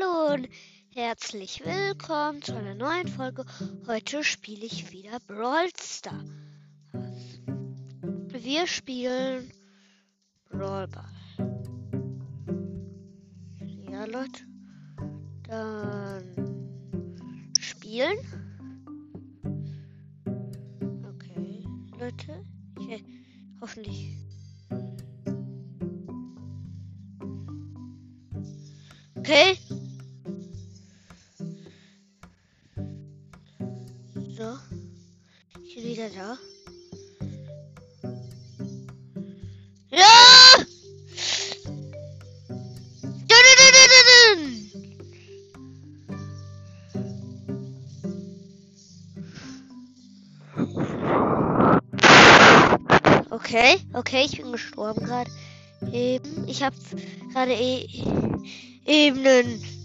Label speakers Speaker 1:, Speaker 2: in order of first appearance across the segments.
Speaker 1: Hallo und herzlich willkommen zu einer neuen Folge. Heute spiele ich wieder Brawl Stars. Wir spielen Brawl Ball. Ja, Leute. Dann spielen. Okay, Leute. Ich, hoffentlich Okay. Okay, okay, ich bin gestorben gerade. Eben, ich habe gerade eh Ebenen. Da.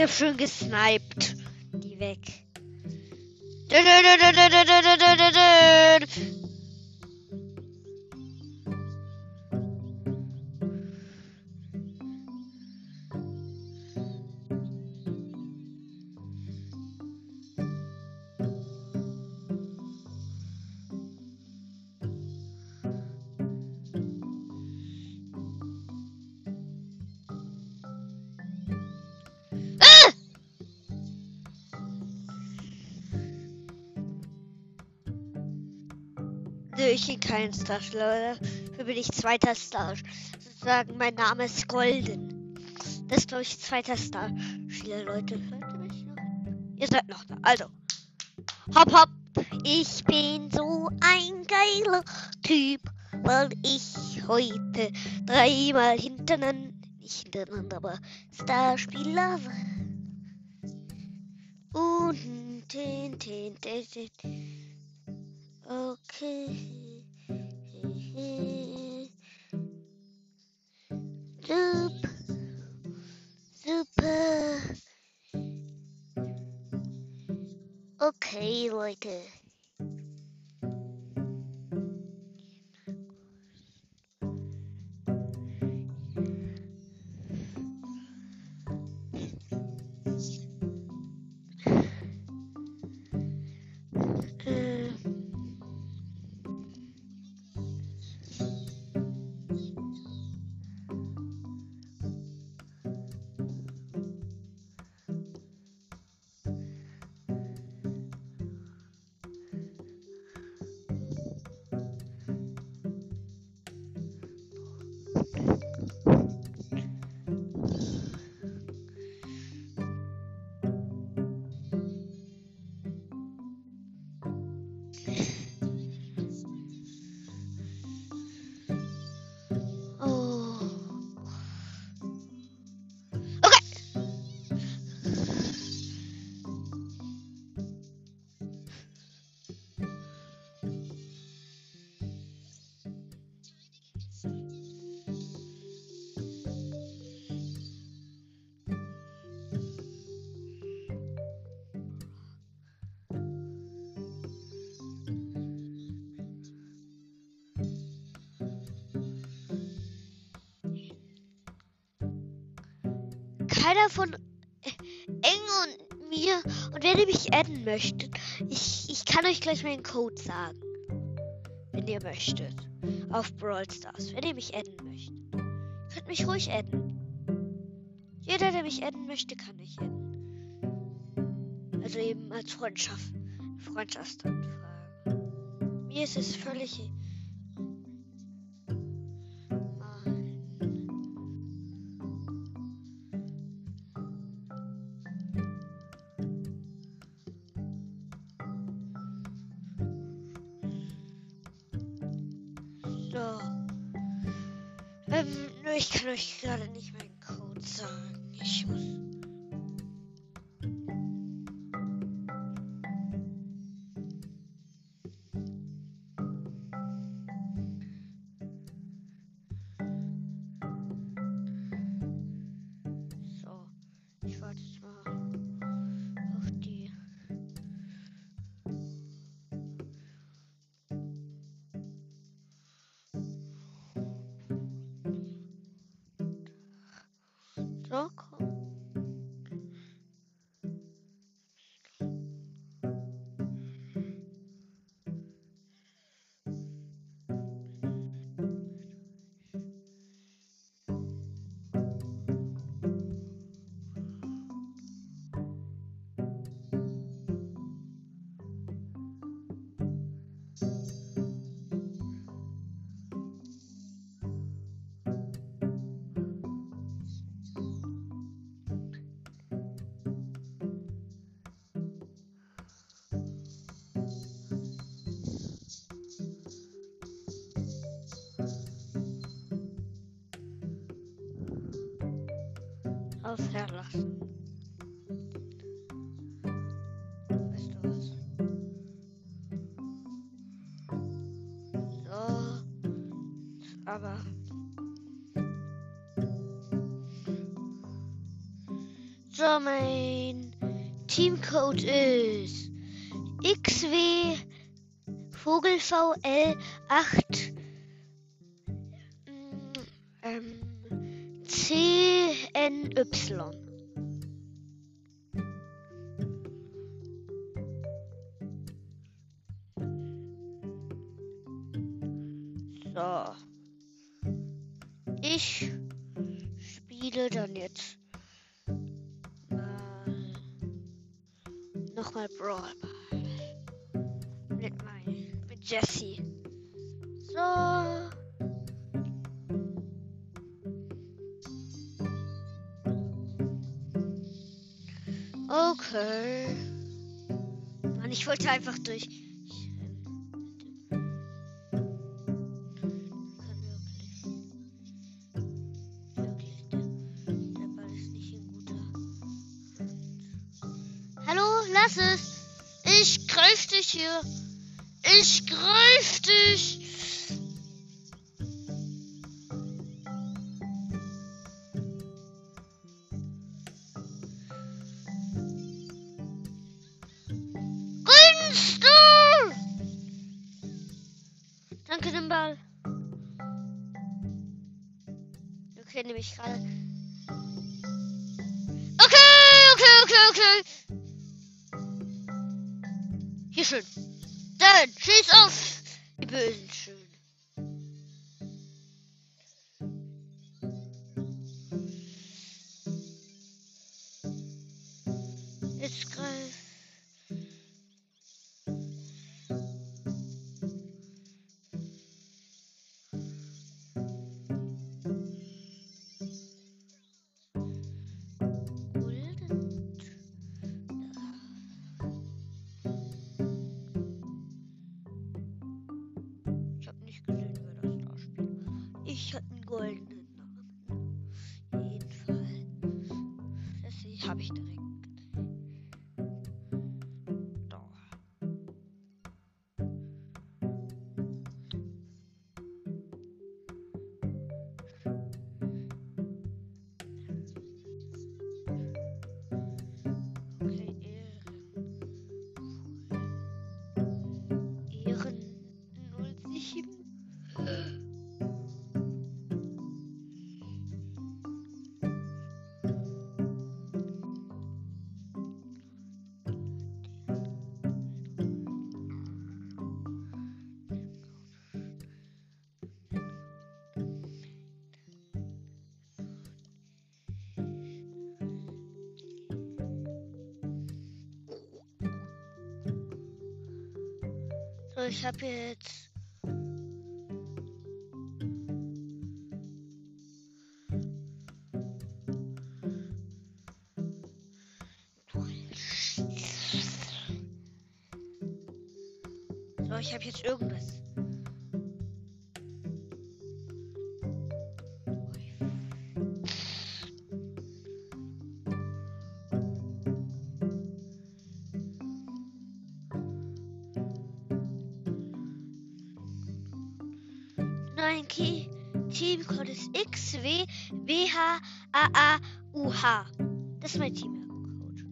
Speaker 1: Ich hab schon gesniped. Die weg. Dun, dun, dun, Nö, ich bin kein Starspieler. Dafür bin ich zweiter Star. Sozusagen, mein Name ist Golden. Das ist, glaube ich, zweiter Starspieler, Leute. Hört ihr mich noch? Ihr seid noch da. Also. Hopp, hopp. Ich bin so ein geiler Typ, weil ich heute dreimal hintereinander, nicht hintereinander, aber Starspieler war. Und tin, tin, tin, tin. Okay. Zoop. Super. Okay, like. Keiner von Eng und mir und wenn ihr mich adden möchtet, ich, ich kann euch gleich meinen Code sagen. Wenn ihr möchtet. Auf Brawl Stars. Wenn ihr mich adden möchtet. Könnt mich ruhig adden. Jeder, der mich adden möchte, kann mich adden. Also eben als Freundschaft. Freundschaftsanfrage. Mir ist es völlig. So. Ähm, Nur ich kann euch gerade nicht meinen Code sagen. Ich muss. Auf Herlassen. Aber. So, mein Teamcode ist XW Vogel VL 8 Ich spiele dann jetzt mal nochmal Brawl Ball. Mit mein, mit Jesse. So. Okay. Mann, ich wollte einfach durch. Hier! Ich greif dich! Danke, den Ball. Okay, nehme ich gerade. Okay, okay, okay, okay. Hier schön. Dann schieß auf die Bösen schön. Ich habe jetzt. Ich habe jetzt irgendwas. Mein Key Teamcode ist XWBHAAUH. Das ist mein Teamcode.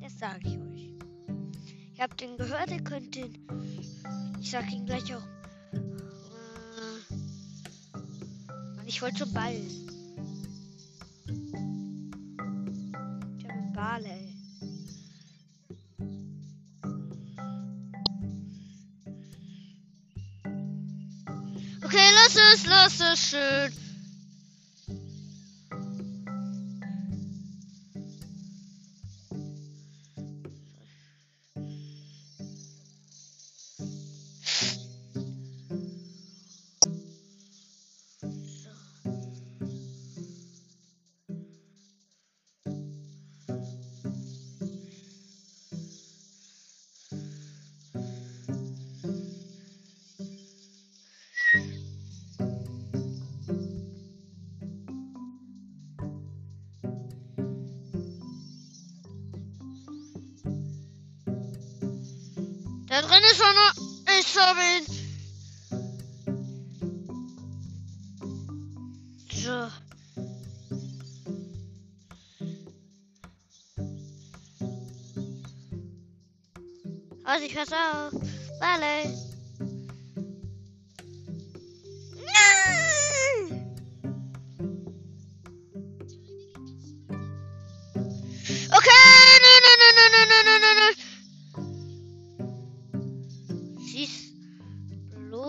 Speaker 1: Das sage ich euch. Ihr habt den gehört, ihr könnt den. Ich sag ihn gleich auch. Äh, und ich wollte zum Ball. ist das so schön. صدقن شما حسابین جا از کسا بله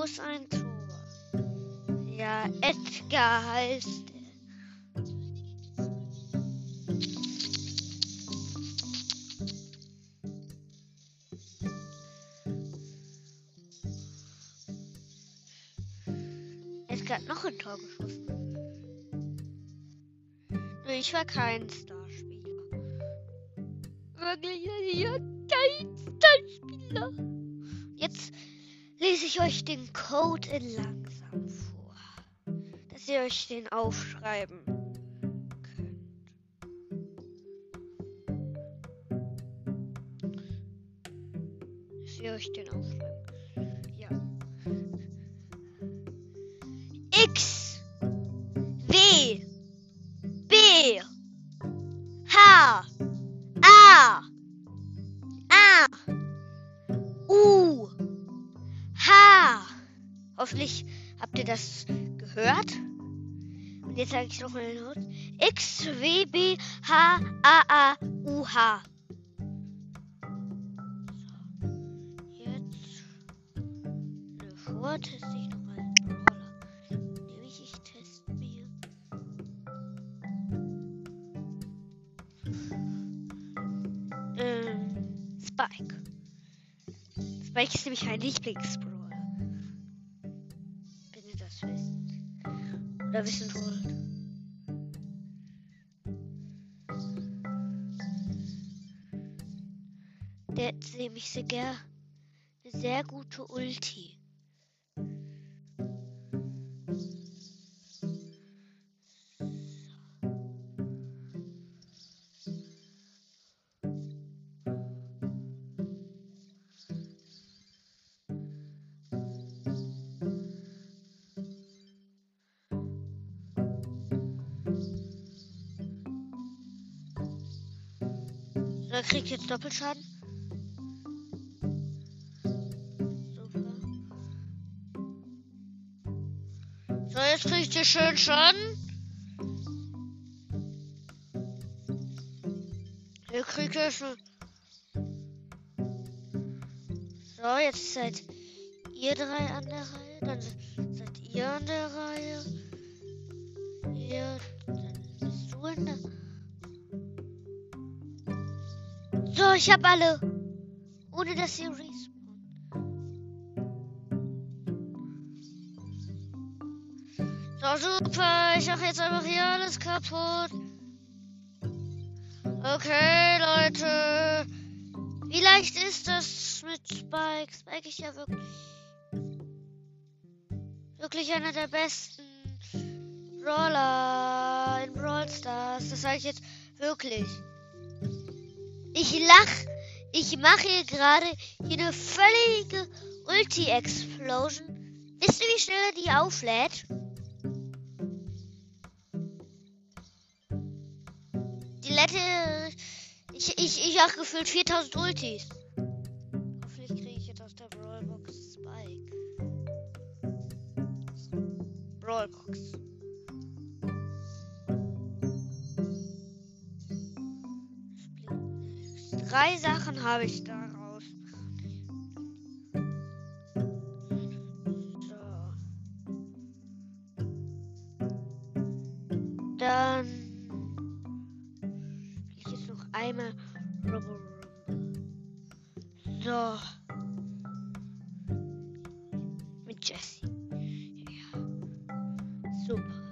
Speaker 1: bloß ein Tor. Ja, Edgar heißt er. Edgar hat noch ein Tor geschossen. Ich war kein Starspieler. Wirklich, ich war kein Starspieler. Jetzt lese ich euch den Code in langsam vor, dass ihr euch den aufschreiben könnt. Dass ihr euch den aufschreiben Hoffentlich habt ihr das gehört. Und jetzt sage ich noch mal laut. X W B H A A U H. So. Jetzt davor teste ich noch mal den Brawler. Nämlich ich teste mir. Ähm, Spike. Spike ist nämlich mein Lieblingsbrawler. Oder wir sind tot. Der sehe mich sehr, sehr gute Ulti. So, er kriegt jetzt Doppelschaden. So, jetzt kriegt ihr schön Schaden. Ihr kriegt ja schon. So, jetzt seid ihr drei an der Reihe. Dann seid ihr an der Reihe. Ich hab alle. Ohne dass sie respawnen. So, super. Ich mach jetzt einfach hier alles kaputt. Okay, Leute. Wie leicht ist das mit Spike? Spike ist ja wirklich. Wirklich einer der besten Brawler in Brawl Stars. Das sage ich jetzt wirklich. Ich lach Ich mache hier gerade eine völlige Ulti-Explosion. Wisst ihr, wie schnell die auflädt? Die Lette. Ich, ich, ich habe gefühlt 4000 Ultis. Hoffentlich kriege ich jetzt aus der Brawlbox Spike. Brawlbox. Drei Sachen habe ich daraus. So. Dann ich jetzt noch einmal So. Mit Jessie. Ja. Super.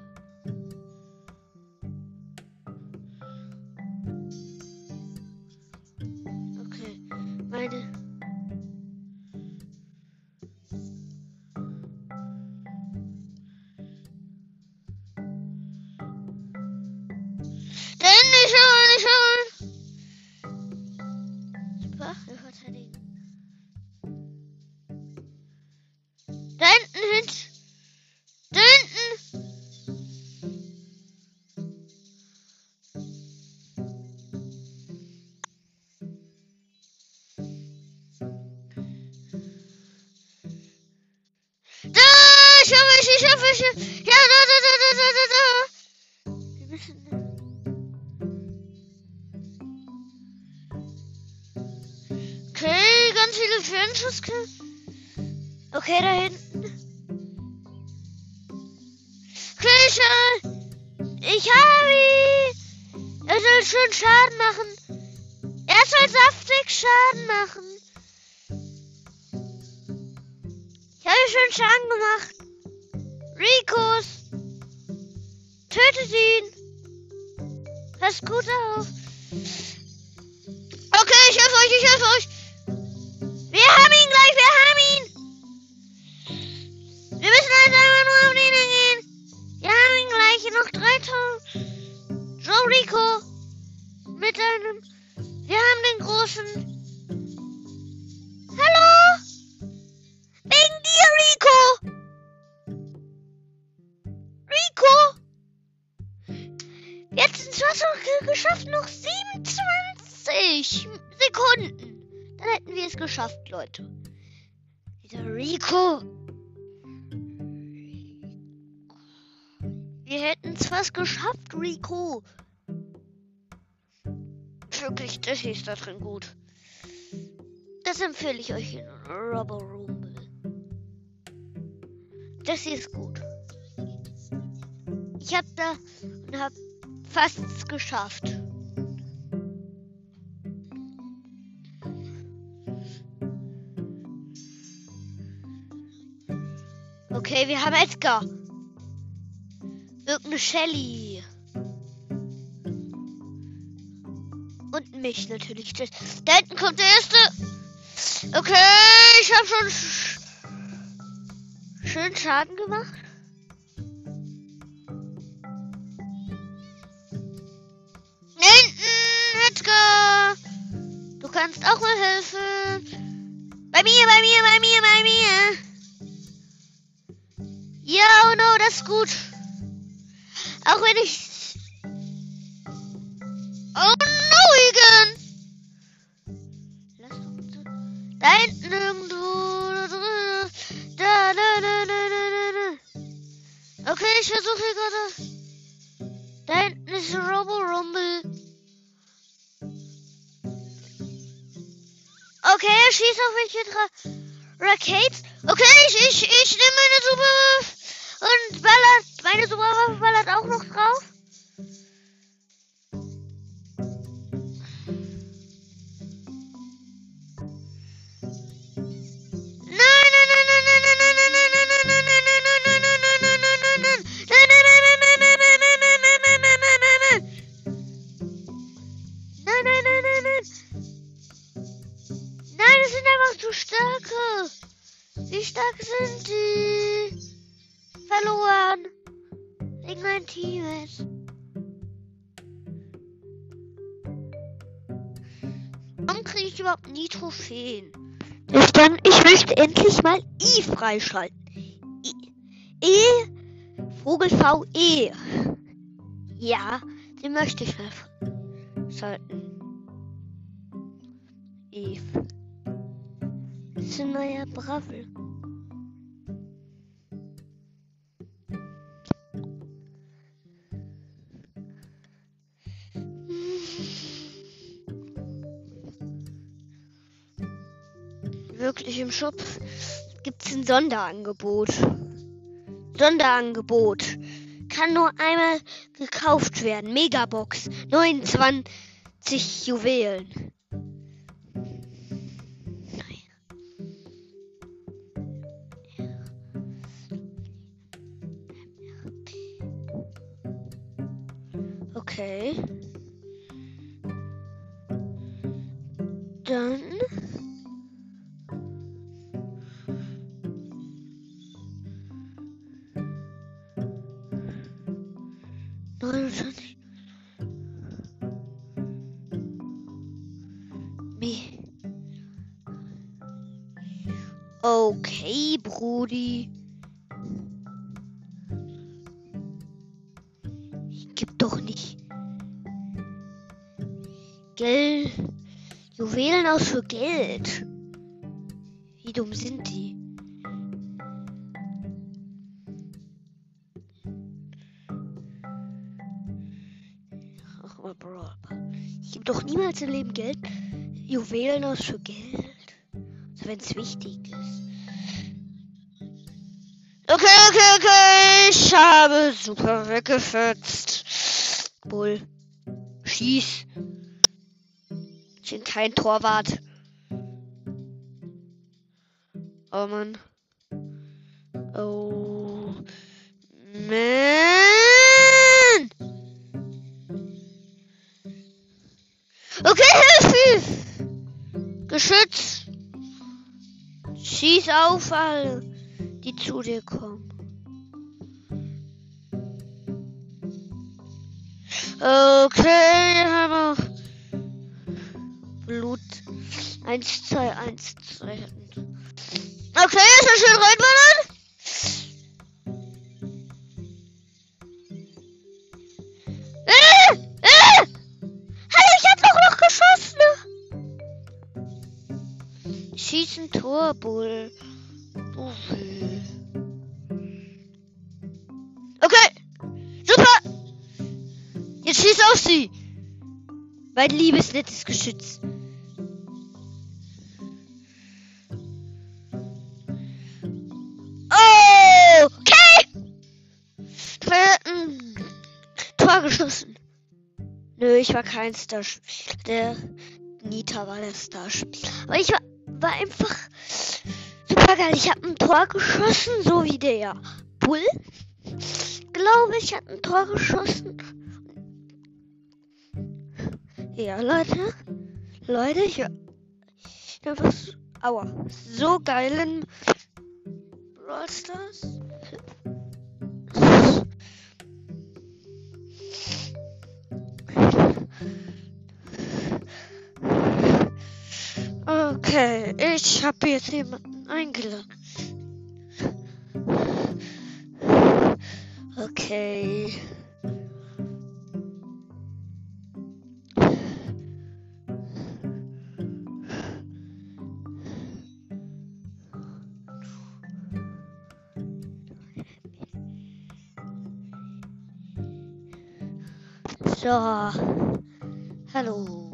Speaker 1: Viele Fernschusskills. Okay, da hinten. Schon. Ich habe ihn. Er soll schön Schaden machen. Er soll saftig Schaden machen. Ich habe schön Schaden gemacht. Ricos. Tötet ihn. Pass gut auf. Okay, ich helfe euch, ich helfe euch. Wir haben ihn gleich, wir haben ihn. Wir müssen halt einfach nur auf den gehen. Wir haben ihn gleich, noch drei Tore. Joe Rico. Mit einem. Wir haben den großen. Hallo? Wegen dir, Rico. Rico. Jetzt sind es geschafft, noch 27 Sekunden. Hätten wir es geschafft, Leute. Dieser Rico. Wir hätten es fast geschafft, Rico. Wirklich, das ist da drin gut. Das empfehle ich euch in Rubber Rumble. Das ist gut. Ich hab da und hab fast geschafft. Okay, wir haben Edgar. Irgendeine Shelly. Und mich natürlich. Da hinten kommt der erste. Okay, ich habe schon sch schön Schaden gemacht. Hinten, Edgar. Du kannst auch mal helfen. Bei mir, bei mir, bei mir, bei mir. Ja, oh no, das ist gut. Auch wenn ich. Oh no, Egan! Da hinten irgendwo. Da, da, da, da, da, da. Okay, ich versuche gerade. Da hinten ist Robo Rumble. Okay, er schießt auf mit Ra Rackets. Okay, ich, ich, ich nehme meine Superwaffe und ballert. Meine Superwaffe ballert auch noch drauf. Kriege ich überhaupt nie Trophäen? Ich, dann, ich möchte endlich mal I freischalten. I, e, Vogel V, E. Ja, den möchte ich freischalten. Eve. Das ist ein neuer Bravel. Shop gibt es ein Sonderangebot. Sonderangebot. Kann nur einmal gekauft werden. Megabox. 29 Juwelen. Okay. Dann Okay. Ich geb doch nicht. Geld. Juwelen aus für Geld. Wie dumm sind die? Ich gebe doch niemals im Leben Geld. Juwelen aus für Geld. Also wenn es wichtig okay. Ich habe super weggefetzt. Bull. Schieß. Ich bin kein Torwart. Oh Mann. Oh. Man. Okay, Hilfe! Geschütz! Schieß auf alle, die zu dir kommen. Okay, haben wir Blut. 1, 2, 1, 2. Okay, ist er schön reinballern? Schießen Tor, Bull. Okay. Schieß auf sie. Mein liebes, nettes Geschütz. Okay. Tor geschossen. Nö, ich war kein Starspieler. Der Nita war der Starspieler. Aber ich war war einfach super geil. Ich habe ein Tor geschossen, so wie der Bull. Glaube ich, hat ein Tor geschossen. Ja, Leute. Leute, ich einfach so, aua, so geilen Brawl Stars. Okay, ich habe jetzt jemanden eingeladen. Okay. So. Hallo.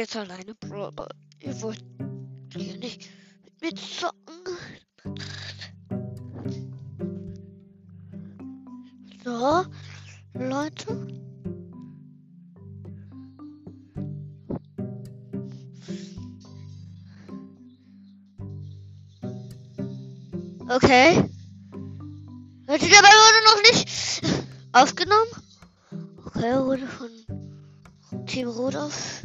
Speaker 1: jetzt alleine Brawl Ihr wollt hier nicht mit zocken. So, Leute. Okay. Hätte Leute, dabei wurde noch nicht aufgenommen. Okay, wurde von Team Rudolf.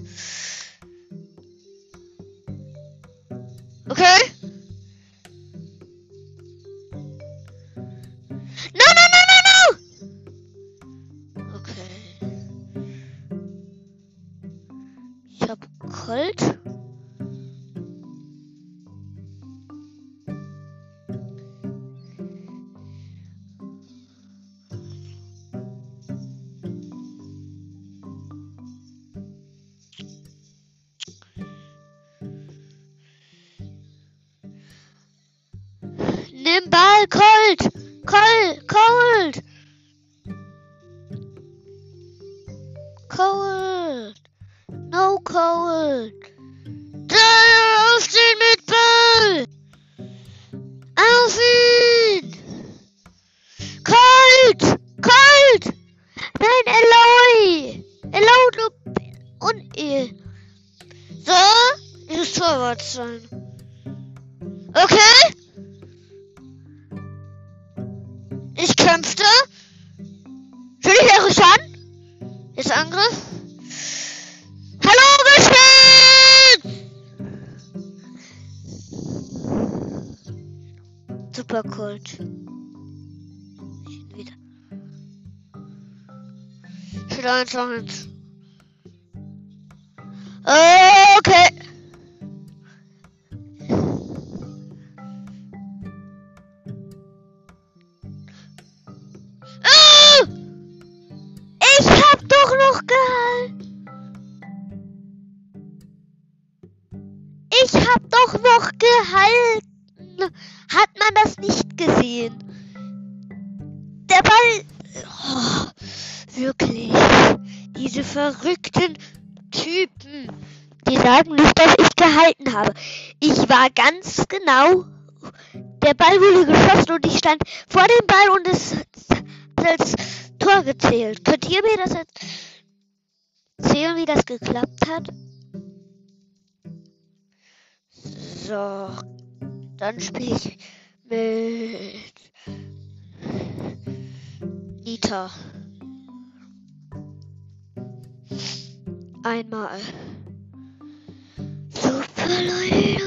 Speaker 1: Nimm Ball, Colt! Colt! Colt! Colt! No Colt! Da, aufstehen mit Ball! Auf ihn! Colt! Colt! Nein, Eloy! Eloy, und ihr. So, ich muss Torwart sein. Okay? Super Colt. Wieder. Steht 1 1. Okay. Ah! Ich hab doch noch gehalten. Ich hab doch noch gehalten. Hat man das nicht gesehen? Der Ball. Oh, wirklich. Diese verrückten Typen. Die sagen nicht, dass ich gehalten habe. Ich war ganz genau. Der Ball wurde geschossen und ich stand vor dem Ball und es als Tor gezählt. Könnt ihr mir das erzählen, wie das geklappt hat? So, dann spiele ich mit Nita. Einmal. Super, Leute.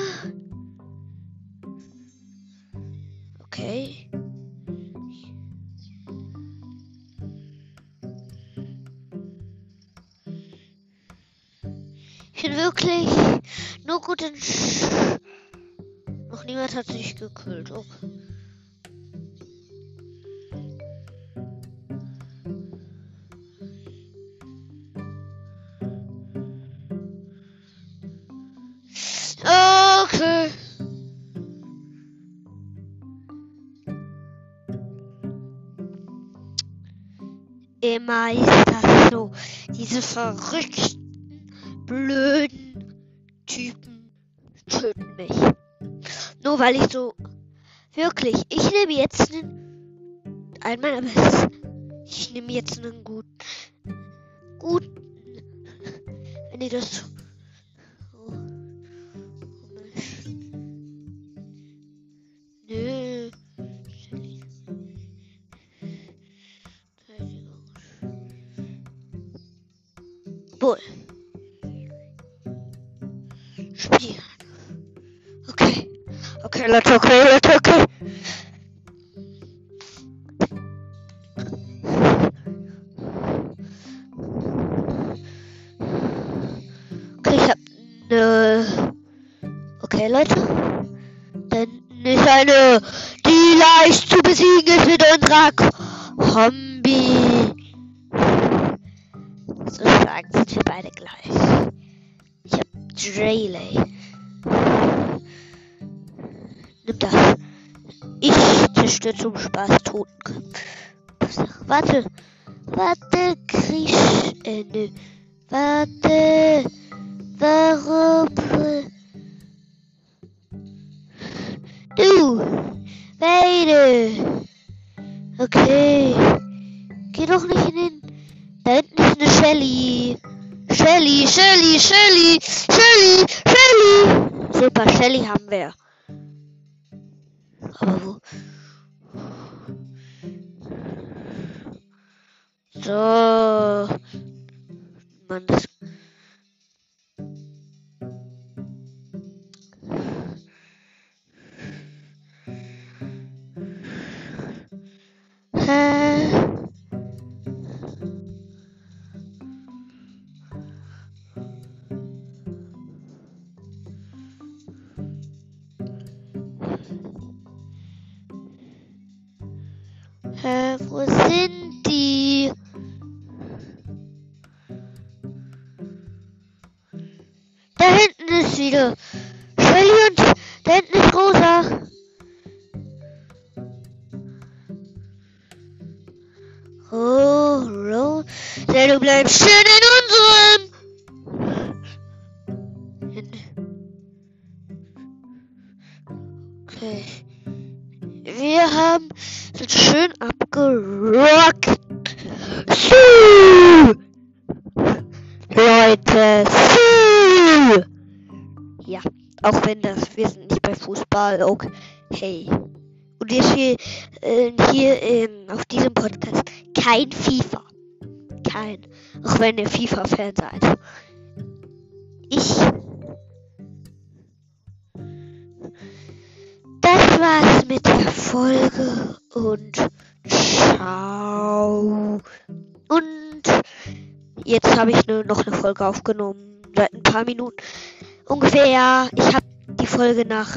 Speaker 1: Okay. Ich bin wirklich nur gut in Sch niemand hat sich gekühlt. Okay. Okay. Immer ist das so. Diese verrückten, blöden Weil ich so. Wirklich, ich nehme jetzt einen. Ein meiner. Ich nehme jetzt einen guten. Guten. Wenn ihr das. komisch. Nö. Bull. Okay, Leute, okay, Leute, okay. Okay, zum Spaß Totenkopf. Warte. Warte, Krisch. Äh, nö. Warte. Warum? Du. Beide. Okay. doch nicht hin. Da hinten ist eine Shelly. Shelly, Shelly, Shelly, Shelly, Shelly. Super, Shelly haben wir. Aber wo? So. Hä, ah. Wieder. Shelly und da hinten ist Rosa. Oh, Rosa. Du bleibst schön in auch wenn das, wir sind nicht bei Fußball, okay. Und jetzt hier, äh, hier ähm, auf diesem Podcast kein FIFA. Kein. Auch wenn ihr FIFA-Fan seid. Ich das war's mit der Folge und ciao. Und jetzt habe ich ne, noch eine Folge aufgenommen, seit ein paar Minuten ungefähr, ich habe die Folge nach